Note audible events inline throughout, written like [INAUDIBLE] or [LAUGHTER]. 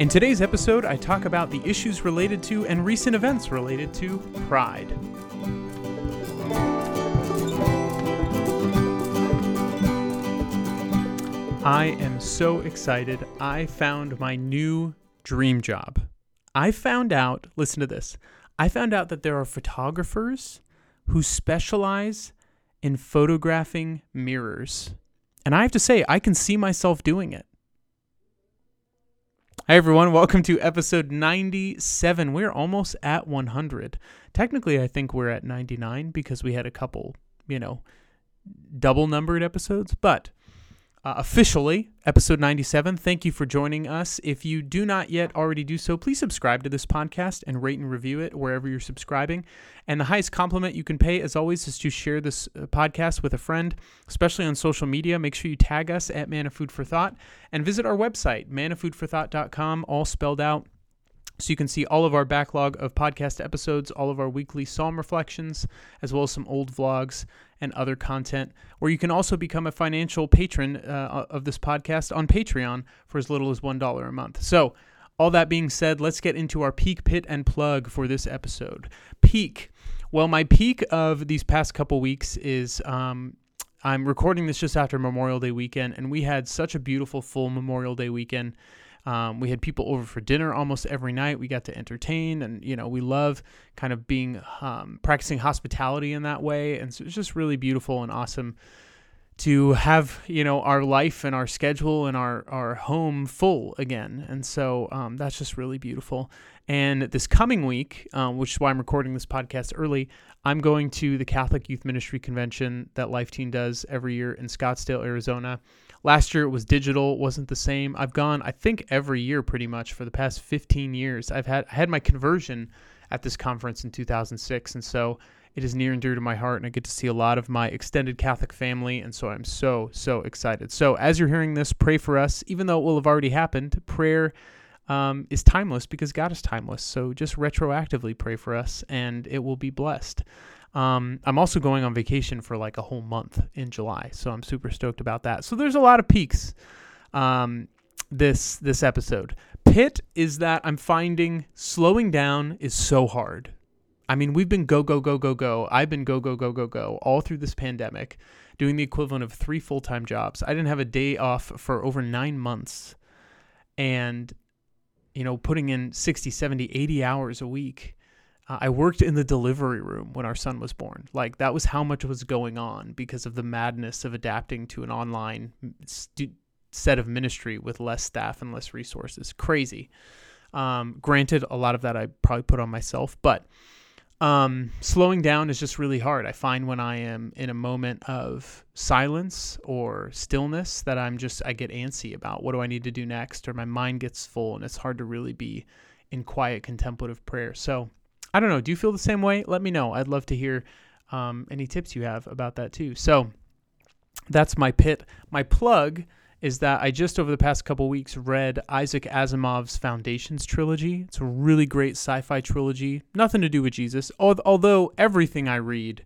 In today's episode, I talk about the issues related to and recent events related to pride. I am so excited. I found my new dream job. I found out, listen to this. I found out that there are photographers who specialize in photographing mirrors. And I have to say, I can see myself doing it. Hi, everyone. Welcome to episode 97. We're almost at 100. Technically, I think we're at 99 because we had a couple, you know, double numbered episodes. But uh, officially episode 97. Thank you for joining us. If you do not yet already do so, please subscribe to this podcast and rate and review it wherever you're subscribing. And the highest compliment you can pay, as always, is to share this uh, podcast with a friend, especially on social media. Make sure you tag us at Manna Food for Thought and visit our website, mannafoodforthought.com, all spelled out. So you can see all of our backlog of podcast episodes, all of our weekly psalm reflections, as well as some old vlogs and other content, where you can also become a financial patron uh, of this podcast on Patreon for as little as $1 a month. So, all that being said, let's get into our peak pit and plug for this episode. Peak. Well, my peak of these past couple weeks is um, I'm recording this just after Memorial Day weekend, and we had such a beautiful full Memorial Day weekend. Um, we had people over for dinner almost every night. We got to entertain, and you know, we love kind of being um, practicing hospitality in that way. And so it's just really beautiful and awesome to have you know our life and our schedule and our our home full again. And so um, that's just really beautiful. And this coming week, um, which is why I'm recording this podcast early, I'm going to the Catholic Youth Ministry Convention that Life Teen does every year in Scottsdale, Arizona. Last year it was digital, wasn't the same. I've gone, I think, every year pretty much for the past 15 years. I've had I had my conversion at this conference in 2006, and so it is near and dear to my heart, and I get to see a lot of my extended Catholic family, and so I'm so so excited. So as you're hearing this, pray for us, even though it will have already happened. Prayer um, is timeless because God is timeless. So just retroactively pray for us, and it will be blessed. Um, I'm also going on vacation for like a whole month in July, so I'm super stoked about that. So there's a lot of peaks um, this this episode. Pit is that I'm finding slowing down is so hard. I mean, we've been go go go go go. I've been go go go go go all through this pandemic, doing the equivalent of three full time jobs. I didn't have a day off for over nine months, and you know, putting in 60, 70, 80 hours a week uh, I worked in the delivery room when our son was born. Like that was how much was going on because of the madness of adapting to an online stu- set of ministry with less staff and less resources. Crazy. Um, granted, a lot of that I probably put on myself, but um, slowing down is just really hard. I find when I am in a moment of silence or stillness that I'm just I get antsy about what do I need to do next, or my mind gets full, and it's hard to really be in quiet contemplative prayer. So I don't know. Do you feel the same way? Let me know. I'd love to hear um, any tips you have about that too. So that's my pit. My plug is that I just over the past couple weeks read Isaac Asimov's Foundations trilogy. It's a really great sci-fi trilogy. Nothing to do with Jesus, although everything I read,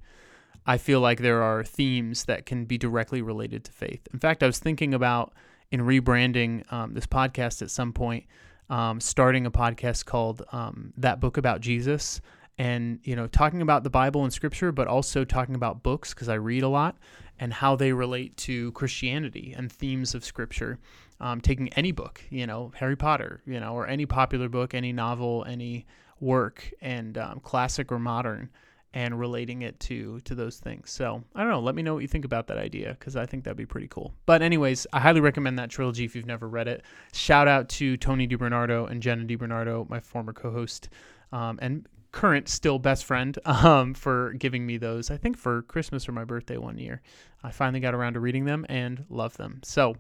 I feel like there are themes that can be directly related to faith. In fact, I was thinking about in rebranding um, this podcast at some point um, starting a podcast called um, That Book About Jesus and you know talking about the bible and scripture but also talking about books because i read a lot and how they relate to christianity and themes of scripture um, taking any book you know harry potter you know or any popular book any novel any work and um, classic or modern and relating it to to those things. So I don't know. Let me know what you think about that idea because I think that'd be pretty cool. But anyways, I highly recommend that trilogy if you've never read it. Shout out to Tony DiBernardo and Jenna DiBernardo, my former co-host um, and current still best friend, [LAUGHS] um, for giving me those. I think for Christmas or my birthday one year. I finally got around to reading them and love them. So,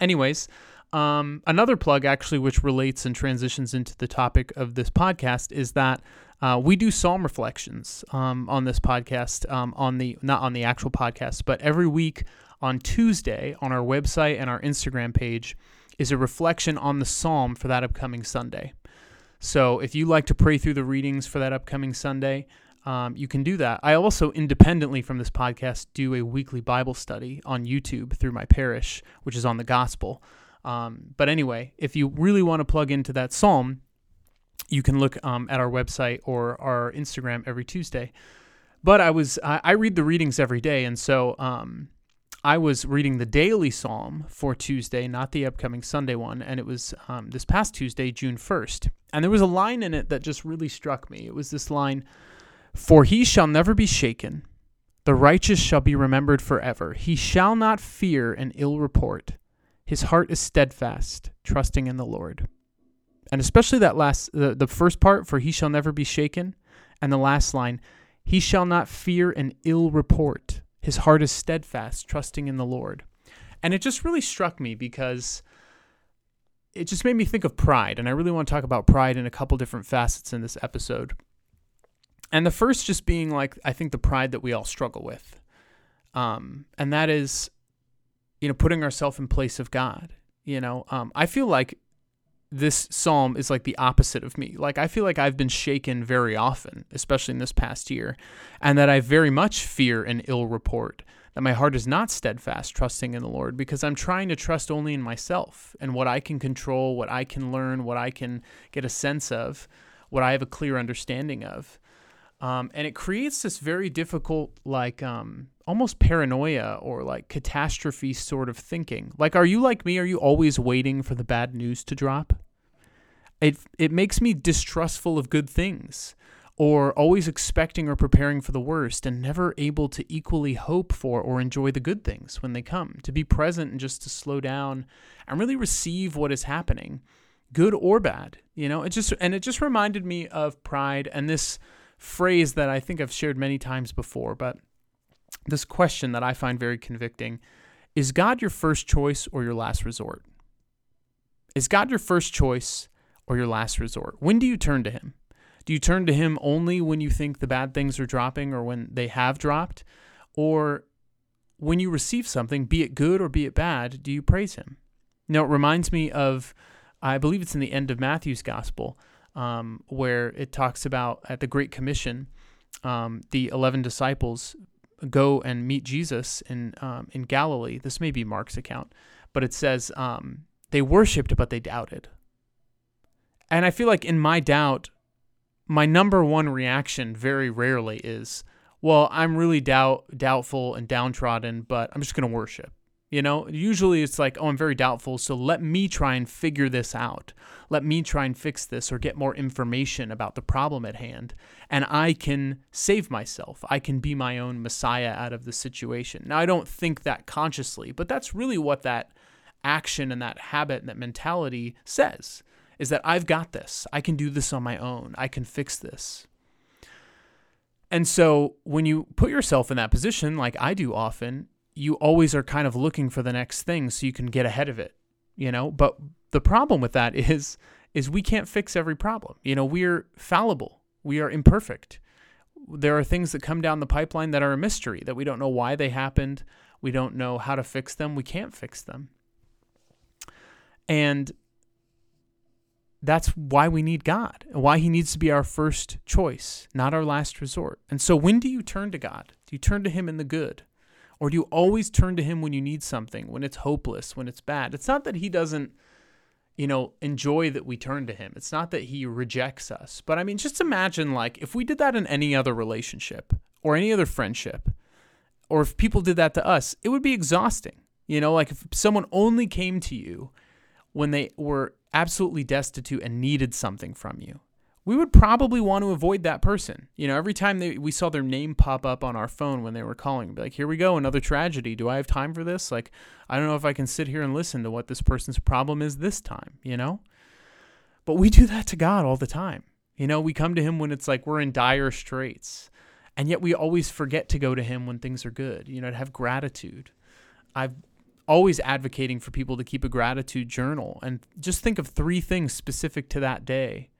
anyways. Um, another plug, actually, which relates and transitions into the topic of this podcast, is that uh, we do psalm reflections um, on this podcast, um, on the not on the actual podcast, but every week on Tuesday on our website and our Instagram page is a reflection on the psalm for that upcoming Sunday. So if you like to pray through the readings for that upcoming Sunday, um, you can do that. I also, independently from this podcast, do a weekly Bible study on YouTube through my parish, which is on the gospel. Um, but anyway, if you really want to plug into that psalm, you can look um, at our website or our Instagram every Tuesday. But I was I, I read the readings every day, and so um, I was reading the daily psalm for Tuesday, not the upcoming Sunday one, and it was um, this past Tuesday, June first. And there was a line in it that just really struck me. It was this line, "For he shall never be shaken." The righteous shall be remembered forever. He shall not fear an ill report. His heart is steadfast, trusting in the Lord. And especially that last, the, the first part, for he shall never be shaken, and the last line, he shall not fear an ill report. His heart is steadfast, trusting in the Lord. And it just really struck me because it just made me think of pride. And I really want to talk about pride in a couple different facets in this episode. And the first just being like, I think the pride that we all struggle with. Um, and that is you know, putting ourselves in place of God. You know, um, I feel like this psalm is like the opposite of me. Like I feel like I've been shaken very often, especially in this past year, and that I very much fear an ill report. That my heart is not steadfast, trusting in the Lord, because I'm trying to trust only in myself and what I can control, what I can learn, what I can get a sense of, what I have a clear understanding of. Um, and it creates this very difficult, like um, almost paranoia or like catastrophe sort of thinking. Like, are you like me? Are you always waiting for the bad news to drop? It it makes me distrustful of good things, or always expecting or preparing for the worst, and never able to equally hope for or enjoy the good things when they come. To be present and just to slow down and really receive what is happening, good or bad. You know, it just and it just reminded me of pride and this phrase that I think I've shared many times before, but this question that I find very convicting is God your first choice or your last resort? Is God your first choice or your last resort? When do you turn to Him? Do you turn to Him only when you think the bad things are dropping or when they have dropped? Or when you receive something, be it good or be it bad, do you praise Him? Now, it reminds me of, I believe it's in the end of Matthew's Gospel, um, where it talks about at the Great Commission, um, the 11 disciples go and meet Jesus in, um, in Galilee. This may be Mark's account, but it says um, they worshiped, but they doubted. And I feel like in my doubt, my number one reaction very rarely is, well, I'm really doubt doubtful and downtrodden, but I'm just going to worship. You know, usually it's like, oh, I'm very doubtful, so let me try and figure this out. Let me try and fix this or get more information about the problem at hand. And I can save myself. I can be my own messiah out of the situation. Now, I don't think that consciously, but that's really what that action and that habit and that mentality says is that I've got this. I can do this on my own. I can fix this. And so when you put yourself in that position, like I do often, you always are kind of looking for the next thing so you can get ahead of it, you know? But the problem with that is is we can't fix every problem. You know, we're fallible. We are imperfect. There are things that come down the pipeline that are a mystery that we don't know why they happened. We don't know how to fix them. We can't fix them. And that's why we need God, and why He needs to be our first choice, not our last resort. And so, when do you turn to God? Do you turn to Him in the good? Or do you always turn to him when you need something, when it's hopeless, when it's bad? It's not that he doesn't, you know, enjoy that we turn to him. It's not that he rejects us. But I mean, just imagine like if we did that in any other relationship or any other friendship, or if people did that to us, it would be exhausting. You know, like if someone only came to you when they were absolutely destitute and needed something from you we would probably want to avoid that person. You know, every time they, we saw their name pop up on our phone when they were calling, be like, here we go, another tragedy. Do I have time for this? Like, I don't know if I can sit here and listen to what this person's problem is this time, you know? But we do that to God all the time. You know, we come to Him when it's like we're in dire straits. And yet we always forget to go to Him when things are good, you know, to have gratitude. I've always advocating for people to keep a gratitude journal and just think of three things specific to that day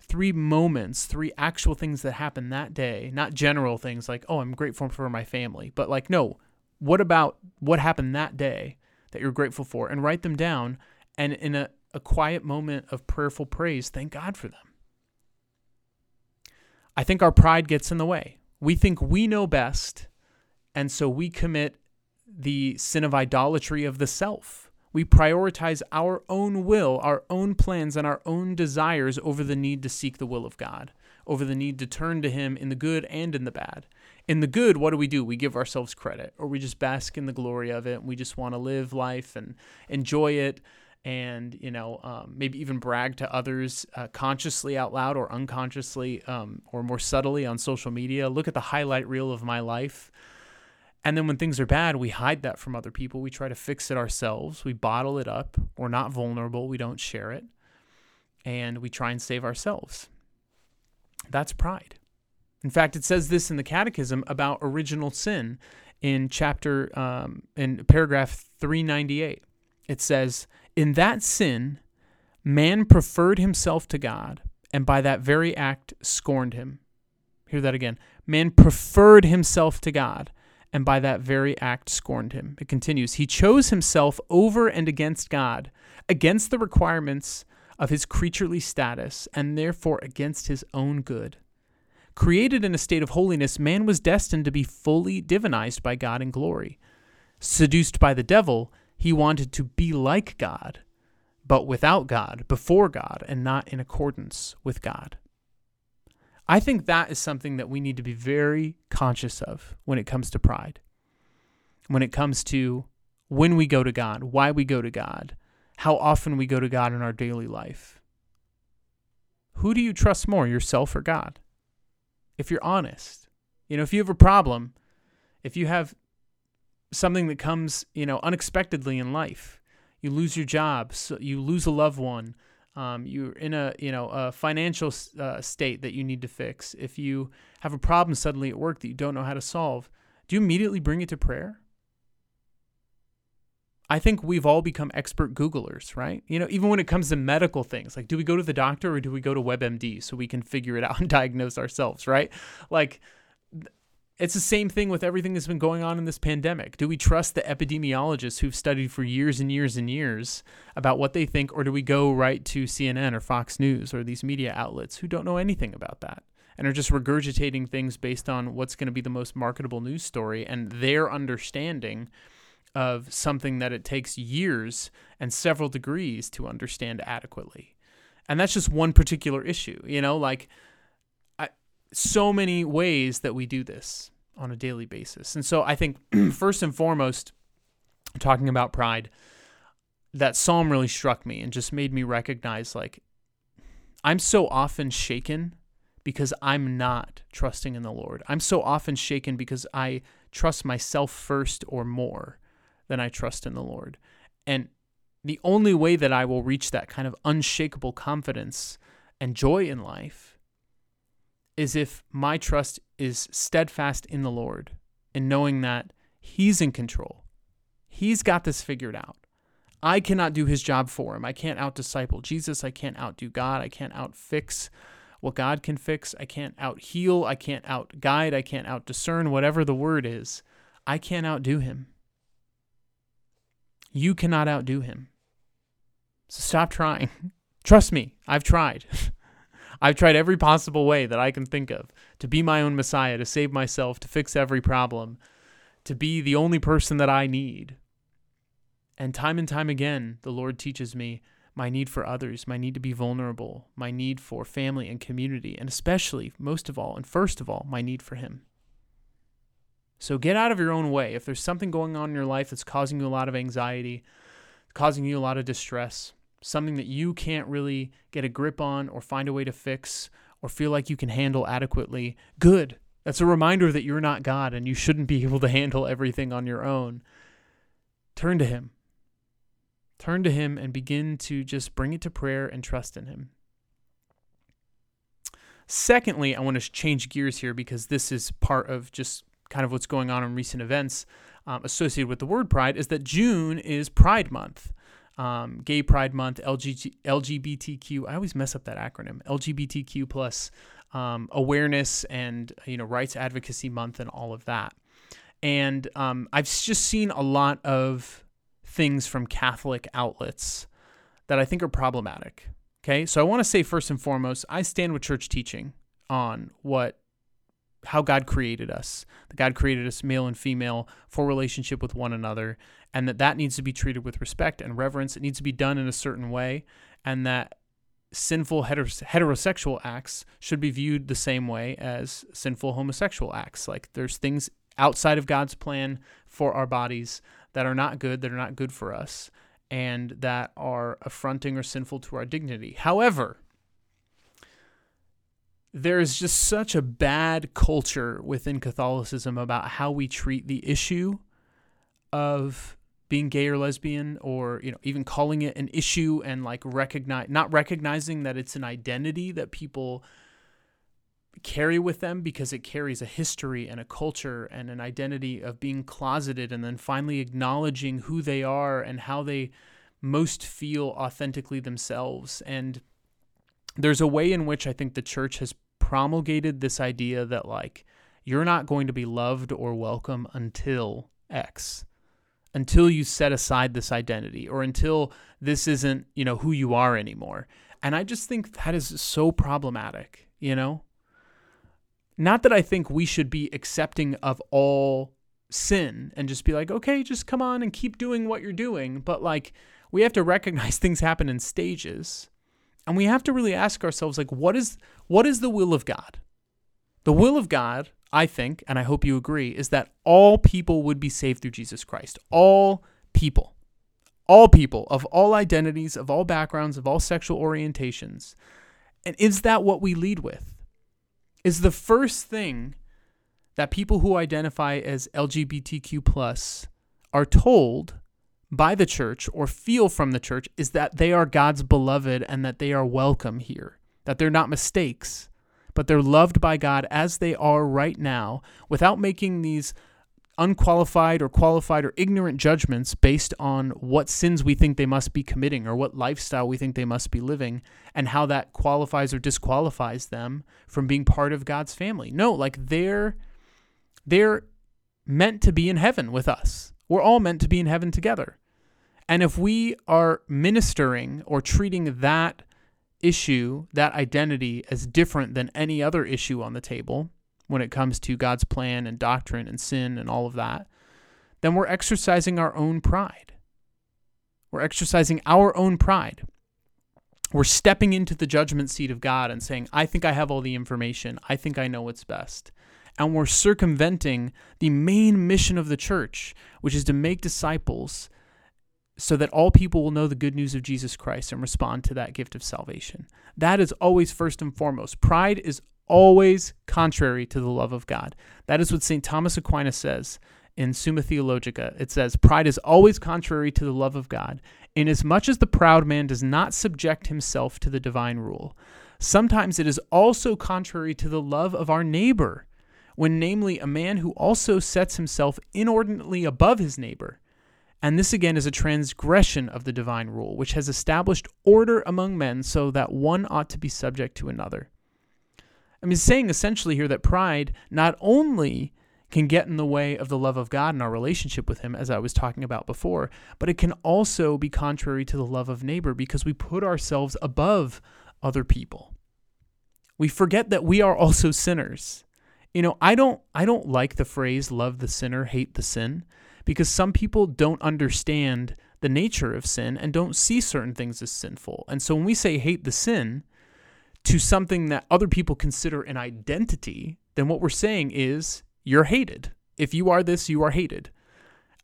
three moments, three actual things that happened that day, not general things like, oh, I'm grateful for my family, but like, no, what about what happened that day that you're grateful for? And write them down. And in a, a quiet moment of prayerful praise, thank God for them. I think our pride gets in the way. We think we know best, and so we commit the sin of idolatry of the self. We prioritize our own will, our own plans, and our own desires over the need to seek the will of God, over the need to turn to Him in the good and in the bad. In the good, what do we do? We give ourselves credit, or we just bask in the glory of it. And we just want to live life and enjoy it and you know um, maybe even brag to others uh, consciously out loud or unconsciously um, or more subtly on social media look at the highlight reel of my life and then when things are bad we hide that from other people. We try to fix it ourselves. We bottle it up. We're not vulnerable. We don't share it. And we try and save ourselves. That's pride. In fact it says this in the catechism about original sin in chapter um, in paragraph 398 it says in that sin, man preferred himself to God, and by that very act scorned him. Hear that again. Man preferred himself to God, and by that very act scorned him. It continues He chose himself over and against God, against the requirements of his creaturely status, and therefore against his own good. Created in a state of holiness, man was destined to be fully divinized by God in glory. Seduced by the devil, he wanted to be like God, but without God, before God, and not in accordance with God. I think that is something that we need to be very conscious of when it comes to pride. When it comes to when we go to God, why we go to God, how often we go to God in our daily life. Who do you trust more, yourself or God? If you're honest, you know, if you have a problem, if you have something that comes, you know, unexpectedly in life. You lose your job, so you lose a loved one. Um, you're in a you know a financial uh, state that you need to fix. If you have a problem suddenly at work that you don't know how to solve, do you immediately bring it to prayer? I think we've all become expert Googlers, right? You know, even when it comes to medical things, like do we go to the doctor or do we go to WebMD so we can figure it out and [LAUGHS] diagnose ourselves, right? Like it's the same thing with everything that's been going on in this pandemic. Do we trust the epidemiologists who've studied for years and years and years about what they think, or do we go right to CNN or Fox News or these media outlets who don't know anything about that and are just regurgitating things based on what's going to be the most marketable news story and their understanding of something that it takes years and several degrees to understand adequately? And that's just one particular issue, you know, like so many ways that we do this on a daily basis. And so I think [CLEARS THROAT] first and foremost, talking about pride, that psalm really struck me and just made me recognize like I'm so often shaken because I'm not trusting in the Lord. I'm so often shaken because I trust myself first or more than I trust in the Lord. And the only way that I will reach that kind of unshakable confidence and joy in life is if my trust is steadfast in the Lord and knowing that He's in control. He's got this figured out. I cannot do His job for Him. I can't out disciple Jesus. I can't outdo God. I can't out fix what God can fix. I can't out heal. I can't out guide. I can't out discern, whatever the word is. I can't outdo Him. You cannot outdo Him. So stop trying. [LAUGHS] Trust me, I've tried. [LAUGHS] I've tried every possible way that I can think of to be my own Messiah, to save myself, to fix every problem, to be the only person that I need. And time and time again, the Lord teaches me my need for others, my need to be vulnerable, my need for family and community, and especially, most of all, and first of all, my need for Him. So get out of your own way. If there's something going on in your life that's causing you a lot of anxiety, causing you a lot of distress, something that you can't really get a grip on or find a way to fix or feel like you can handle adequately, good. That's a reminder that you're not God and you shouldn't be [LAUGHS] able to handle everything on your own. Turn to Him. Turn to Him and begin to just bring it to prayer and trust in Him. Secondly, I want to change gears here because this is part of just kind of what's going on in recent events um, associated with the word pride is that June is Pride Month um, Gay Pride Month, LG, LGBTQ. I always mess up that acronym. LGBTQ plus um, awareness and you know rights advocacy month and all of that. And um, I've just seen a lot of things from Catholic outlets that I think are problematic. Okay, so I want to say first and foremost, I stand with church teaching. on what how God created us. That God created us male and female for relationship with one another and that that needs to be treated with respect and reverence. It needs to be done in a certain way and that sinful heterosexual acts should be viewed the same way as sinful homosexual acts. Like there's things outside of God's plan for our bodies that are not good, that are not good for us, and that are affronting or sinful to our dignity. However, there is just such a bad culture within Catholicism about how we treat the issue of being gay or lesbian or you know even calling it an issue and like recognize not recognizing that it's an identity that people carry with them because it carries a history and a culture and an identity of being closeted and then finally acknowledging who they are and how they most feel authentically themselves. And there's a way in which I think the church has promulgated this idea that like you're not going to be loved or welcome until X until you set aside this identity or until this isn't, you know, who you are anymore. And I just think that is so problematic, you know? Not that I think we should be accepting of all sin and just be like, okay, just come on and keep doing what you're doing. But like, we have to recognize [LAUGHS] things happen in stages. And we have to really ask ourselves, like, what is what is the will of God? The will of God I think, and I hope you agree, is that all people would be saved through Jesus Christ. All people. All people of all identities, of all backgrounds, of all sexual orientations. And is that what we lead with? Is the first thing that people who identify as LGBTQ plus are told by the church or feel from the church is that they are God's beloved and that they are welcome here, that they're not mistakes, but they're loved by God as they are right now without making these unqualified or qualified or ignorant judgments based on what sins we think they must be committing or what lifestyle we think they must be living and how that qualifies or disqualifies them from being part of God's family. No, like they're they're meant to be in heaven with us. We're all meant to be in heaven together. And if we are ministering or treating that issue, that identity, as different than any other issue on the table when it comes to God's plan and doctrine and sin and all of that, then we're exercising our own pride. We're exercising our own pride. We're stepping into the judgment seat of God and saying, I think I have all the information. I think I know what's best. And we're circumventing the main mission of the church, which is to make disciples so that all people will know the good news of Jesus Christ and respond to that gift of salvation. That is always first and foremost. Pride is always contrary to the love of God. That is what St. Thomas Aquinas says in Summa Theologica. It says, Pride is always contrary to the love of God, inasmuch as the proud man does not subject himself to the divine rule. Sometimes it is also contrary to the love of our neighbor, when namely a man who also sets himself inordinately above his neighbor and this again is a transgression of the divine rule, which has established order among men so that one ought to be subject to another. I mean, saying essentially here that pride not only can get in the way of the love of God and our relationship with Him, as I was talking about before, but it can also be contrary to the love of neighbor because we put ourselves above other people. We forget that we are also sinners. You know, I don't I don't like the phrase love the sinner, hate the sin because some people don't understand the nature of sin and don't see certain things as sinful. And so when we say hate the sin to something that other people consider an identity, then what we're saying is you're hated. If you are this, you are hated.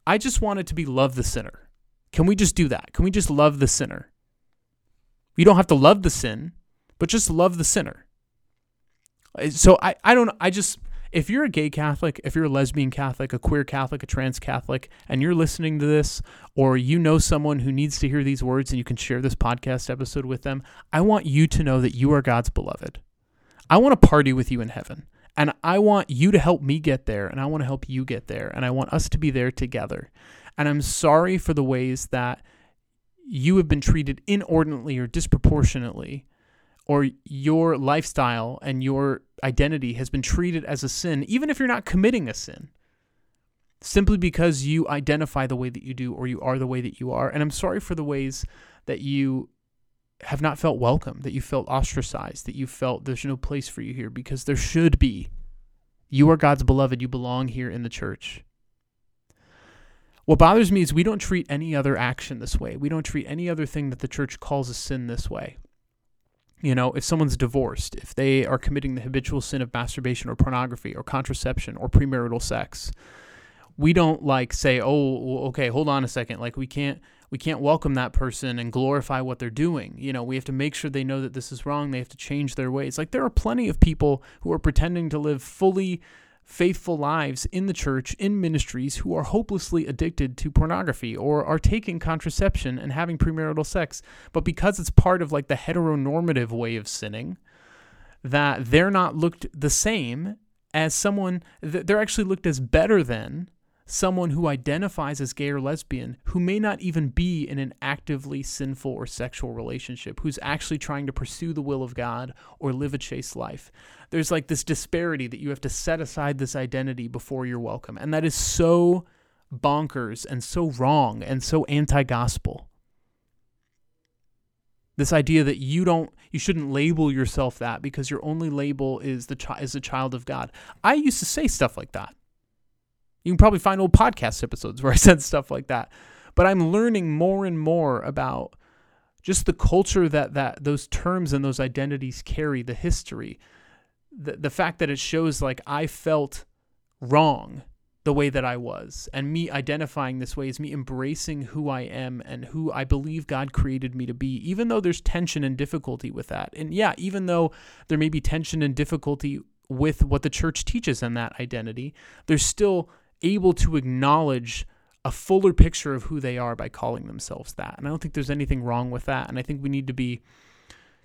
I just want it to be love the sinner. Can we just do that? Can we just love the sinner? You don't have to love the sin, but just love the sinner. Uh, so I, I don't I just if you're a gay Catholic, if you're a lesbian Catholic, a queer Catholic, a trans Catholic, and you're listening to this, or you know someone who needs to hear these words and you can share this podcast episode with them, I want you to know that you are God's beloved. I want to party with you in heaven. And I want you to help me get there, and I want to help you get there, and I want us to be there together. And I'm sorry for the ways that you have been treated inordinately or disproportionately or your lifestyle and your identity has been treated as a sin, even if you're not committing a sin, simply because you identify the way that you do or you are the way that you are. And I'm sorry for the ways that you have not felt welcome, that you felt ostracized, that you felt there's no place for you here because there should be. You are God's beloved. You belong here in the church. What bothers me is we don't treat any other action this way. We don't treat any other thing that the church calls a sin this way. You know, if someone's divorced, if they are committing the habitual sin of masturbation or pornography or contraception or premarital sex, we don't like say, "Oh, okay, hold on a second. Like we can't we can't welcome that person and glorify what they're doing. You know, we have to make sure they know that this is wrong. They have to change their ways. Like there are plenty of people who are pretending to live fully faithful lives in the church, in ministries, who are hopelessly addicted to pornography or are taking contraception and having premarital sex. But because it's part of like the heteronormative way of sinning, that they're not looked the same as someone, they're actually looked as better than someone who identifies as gay or lesbian who may not even be in an actively sinful or sexual relationship, who's actually trying to pursue the will of God or live a chaste life. There's like this disparity that you have to set aside this identity before you're welcome. And that is so bonkers and so wrong and so anti gospel. This idea that you don't, you shouldn't label yourself that because your only label is the chi- is a child of God. I used to say stuff like that. You can probably find old podcast episodes where I [LAUGHS] said stuff like that. But I'm learning more and more about just the culture that, that those terms and those identities carry, the history, the, the fact that it shows like I felt wrong the way that I was. And me identifying this way is me embracing who I am and who I believe God created me to be, even though there's tension and difficulty with that. And yeah, even though there may be tension and difficulty with what the church teaches in that identity, there's still able to acknowledge a fuller picture of who they are by calling themselves that. And I don't think there's anything wrong with that. And I think we need to be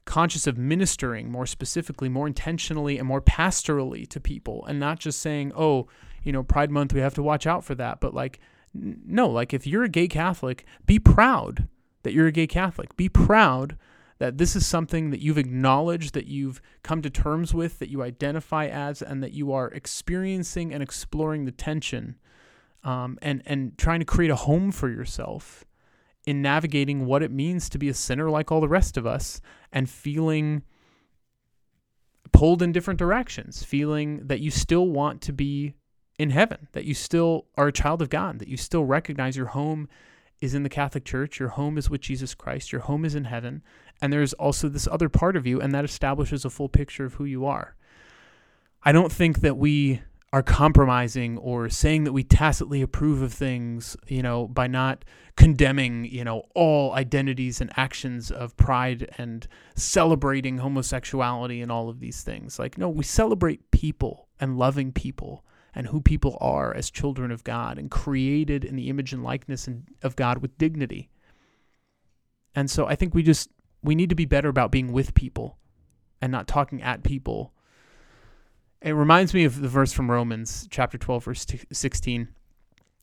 conscious of ministering more specifically, more intentionally, and more pastorally to people and not just saying, oh, you know, Pride Month, we have to watch out for that. But like, no, like if you're a gay Catholic, be proud that you're a gay Catholic. Be proud that this is something that you've acknowledged, that you've come to terms with, that you identify as, and that you are experiencing and exploring the tension um, and, and trying to create a home for yourself in navigating what it means to be a sinner like all the rest of us and feeling pulled in different directions, feeling that you still want to be in heaven, that you still are a child of God, that you still recognize your home is in the Catholic Church, your home is with Jesus Christ, your home is in heaven, and there's also this other part of you, and that establishes a full picture of who you are. I don't think that we are compromising or saying that we tacitly approve of things, you know, by not condemning, you know, all identities and actions of pride and celebrating homosexuality and all of these things. Like, no, we celebrate people and loving people and who people are as children of God and created in the image and likeness of God with dignity. And so I think we just we need to be better about being with people and not talking at people. It reminds me of the verse from Romans chapter 12 verse 16.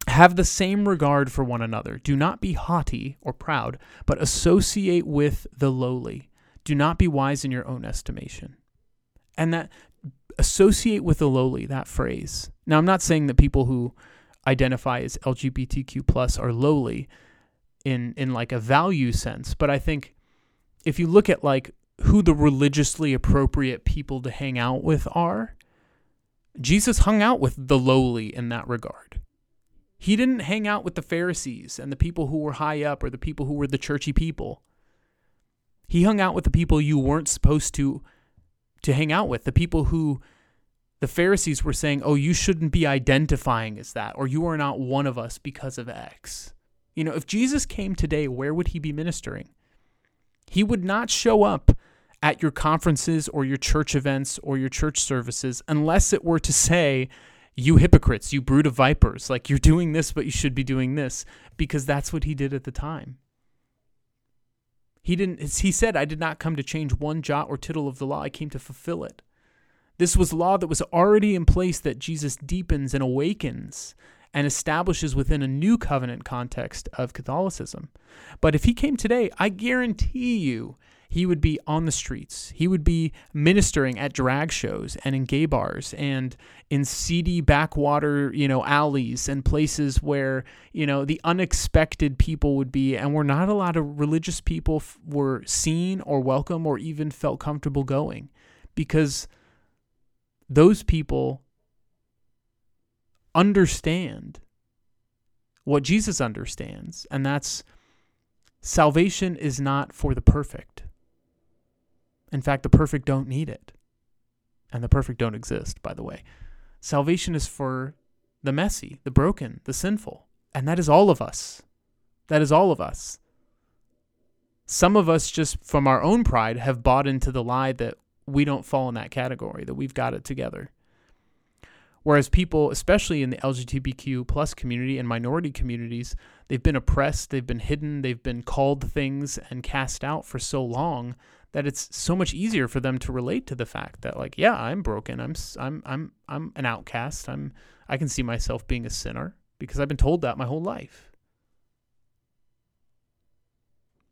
Have the same regard for one another. Do not be haughty or proud, but associate with the lowly. Do not be wise in your own estimation. And that associate with the lowly, that phrase. Now, I'm not saying that people who identify as LGBTQ plus are lowly in in like a value sense, but I think if you look at like who the religiously appropriate people to hang out with are, Jesus hung out with the lowly in that regard. He didn't hang out with the Pharisees and the people who were high up or the people who were the churchy people. He hung out with the people you weren't supposed to to hang out with, the people who the Pharisees were saying, "Oh, you shouldn't be identifying as that or you are not one of us because of X." You know, if Jesus came today, where would he be ministering? He would not show up at your conferences or your church events or your church services unless it were to say, you hypocrites, you brood of vipers, like you're doing this, but you should be doing this, because that's what he did at the time. He didn't he said, I did not come to change one jot or tittle of the law, I came to fulfill it. This was law that was already in place that Jesus deepens and awakens and establishes within a new covenant context of Catholicism. But if he came today, I guarantee you He would be on the streets. He would be ministering at drag shows and in gay bars and in seedy backwater, you know, alleys and places where, you know, the unexpected people would be and where not a lot of religious people f- were seen or welcome or even felt comfortable going because those people understand what Jesus understands, and that's salvation is not for the perfect. In fact, the perfect don't need it. And the perfect don't exist, by the way. Salvation is for the messy, the broken, the sinful. And that is all of us. That is all of us. Some of us, just from our own pride, have bought into the lie that we don't fall in that category, that we've got it together. Whereas people, especially in the LGBTQ plus community and minority communities, they've been oppressed, they've been hidden, they've been called things and cast out for so long that it's so much easier for them to relate to the fact that like, yeah, I'm broken, I'm I'm I'm I'm an outcast, I'm I can see myself being a sinner because I've been told that my whole life.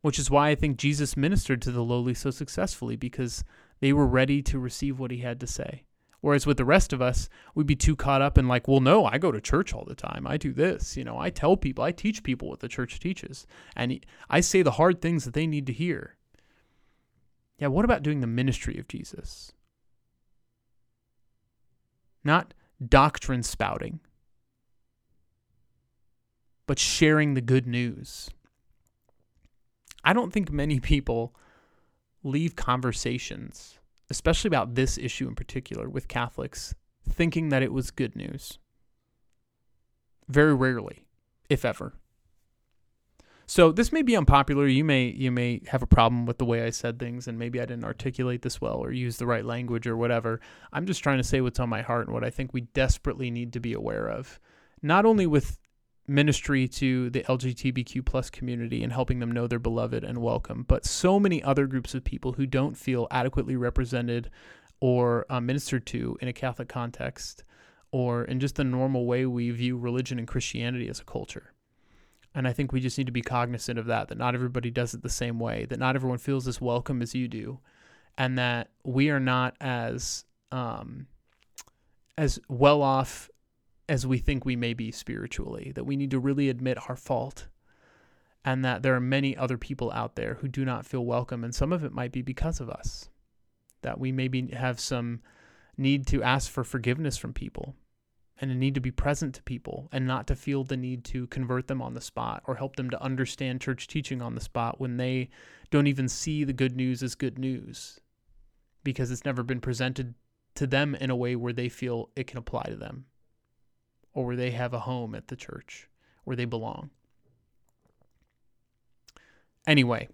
Which is why I think Jesus ministered to the lowly so successfully because they were ready to receive what he had to say. Whereas with the rest of us, we'd be too caught up in like, well, no, I go to church all the time. I do this. You know, I tell people, I teach people what the church teaches. And I say the hard things that they need to hear. Yeah, what about doing the ministry of Jesus? Not doctrine spouting, but sharing the good news. I don't think many people leave conversations especially about this issue in particular with Catholics, thinking that it was good news. Very rarely, if ever. So this may be unpopular. You may you may have a problem with the way I said things and maybe I didn't articulate this well or use the right language or whatever. I'm just trying to say what's on my heart and what I think we desperately need to be aware of. Not only with ministry to the LGBTQ plus community and helping them know they're beloved and welcome, but so many other groups of people who don't feel adequately represented or uh, ministered to in a Catholic context or in just the normal way we view religion and Christianity as a culture. And I think we just need to be cognizant of that, that not everybody does it the same way, that not everyone feels as welcome as you do, and that we are not as um, as well off as we think we may be spiritually, that we need to really admit our fault and that there are many other people out there who do not feel welcome. And some of it might be because of us, that we maybe have some need to ask for forgiveness from people and a need to be present to people and not to feel the need to convert them on the spot or help them to understand church teaching on the spot when they don't even see the good news as good news because it's never been presented to them in a way where they feel it can apply to them or where they have a home at the church where they belong. Anyway,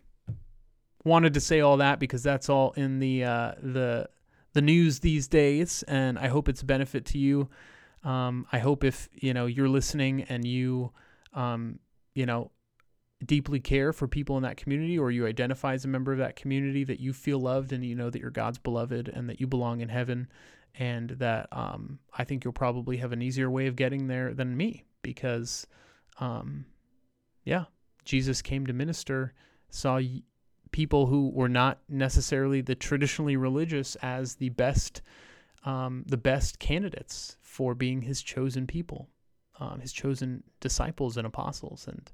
wanted to say all that because that's all in the uh, the the news these days, and I hope it's a benefit to you. Um, I hope if you know you're listening and you um, you know deeply care for people in that community or you identify as a member of that community that you feel loved and you know that you're God's beloved and that you belong in heaven and that um, I think you'll probably have an easier way of getting there than me because, um, yeah, Jesus came to minister, saw people who were not necessarily the traditionally religious as the best, um, the best candidates for being His chosen people, um, His chosen disciples and apostles, and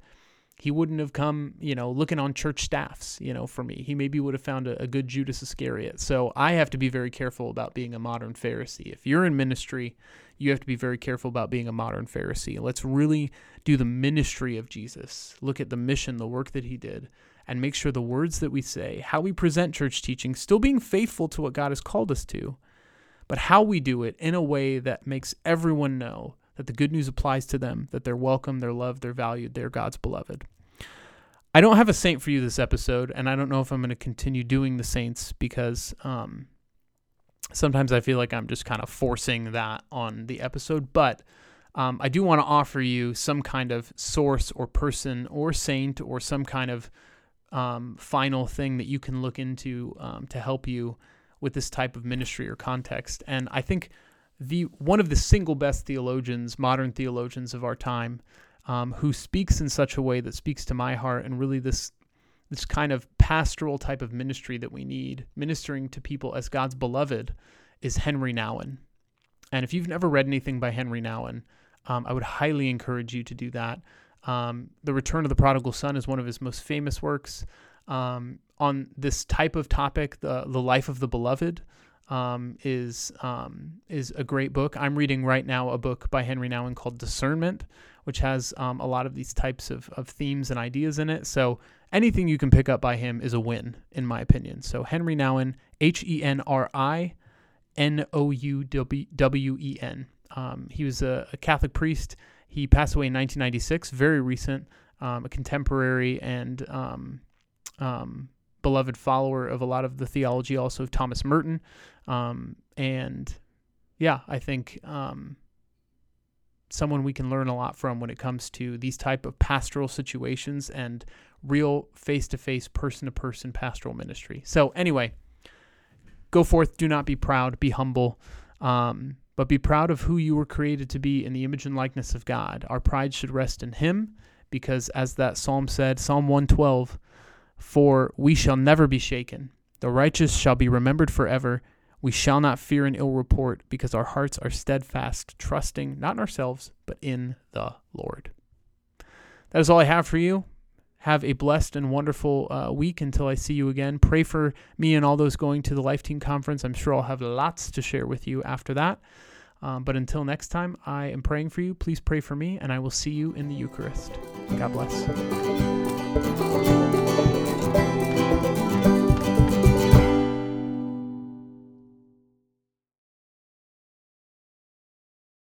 he wouldn't have come, you know, looking on church staffs, you know, for me. He maybe would have found a, a, good Judas Iscariot. So I have to be very careful about being a modern Pharisee. If you're in ministry, you have to be very careful about being a modern Pharisee. Let's really do the ministry of Jesus. Look at the mission, the work that he did, and make sure the words that we say, how we present church teaching, still being faithful to what God has called us to, but how we do it in a way that makes everyone know that the good news applies to them, that they're welcome, they're loved, they're valued, they're God's beloved. I don't have a saint for you this episode, and I don't know if I'm going to continue doing the saints because um, sometimes I feel like I'm just kind of forcing that on the episode. But um, I do want to offer you some kind of source or person or saint or some kind of um, final thing that you can look into um, to help you with this type of ministry or context. And I think the one of the single best theologians, modern theologians of our time, um, who speaks in such a way that speaks to my heart, and really this this kind of pastoral type of ministry that we need, ministering to people as God's beloved, is Henri Nouwen. And if you've never read anything by Henri Nouwen, um, I would highly encourage you to do that. Um, the Return of the Prodigal Son is one of his most famous works. Um, on this type of topic, the the life of the beloved, um, is um, is a great book. I'm reading right now a book by Henri Nouwen called Discernment, which has um, a lot of these types of, of themes and ideas in it. So anything you can pick up by him is a win, in my opinion. So Henri Nouwen, H E N R I N O U W E N. Um, he was a, a, Catholic priest. He passed away in 1996, very recent, um, a contemporary and um, beloved follower of a lot of the theology, also of Thomas Merton. Um, and yeah, I think um, someone we can learn a lot from when it comes to these type of pastoral situations and real face-to-face person-to-person pastoral ministry. So anyway go forth do not be proud be humble um, but be proud of who you were created to be in the image and likeness of god. Our pride should rest in him because as that psalm said psalm 112 for we shall never be shaken. The righteous shall be remembered forever we shall not fear an ill report because our hearts are steadfast, trusting not in ourselves, but in the Lord. That is all I have for you. Have a blessed and wonderful uh, week until I see you again. Pray for me and all those going to the Life Teen Conference. I'm sure I'll have lots to share with you after that. Um, but until next time, I am praying for you. Please pray for me, and I will see you in the Eucharist. God bless.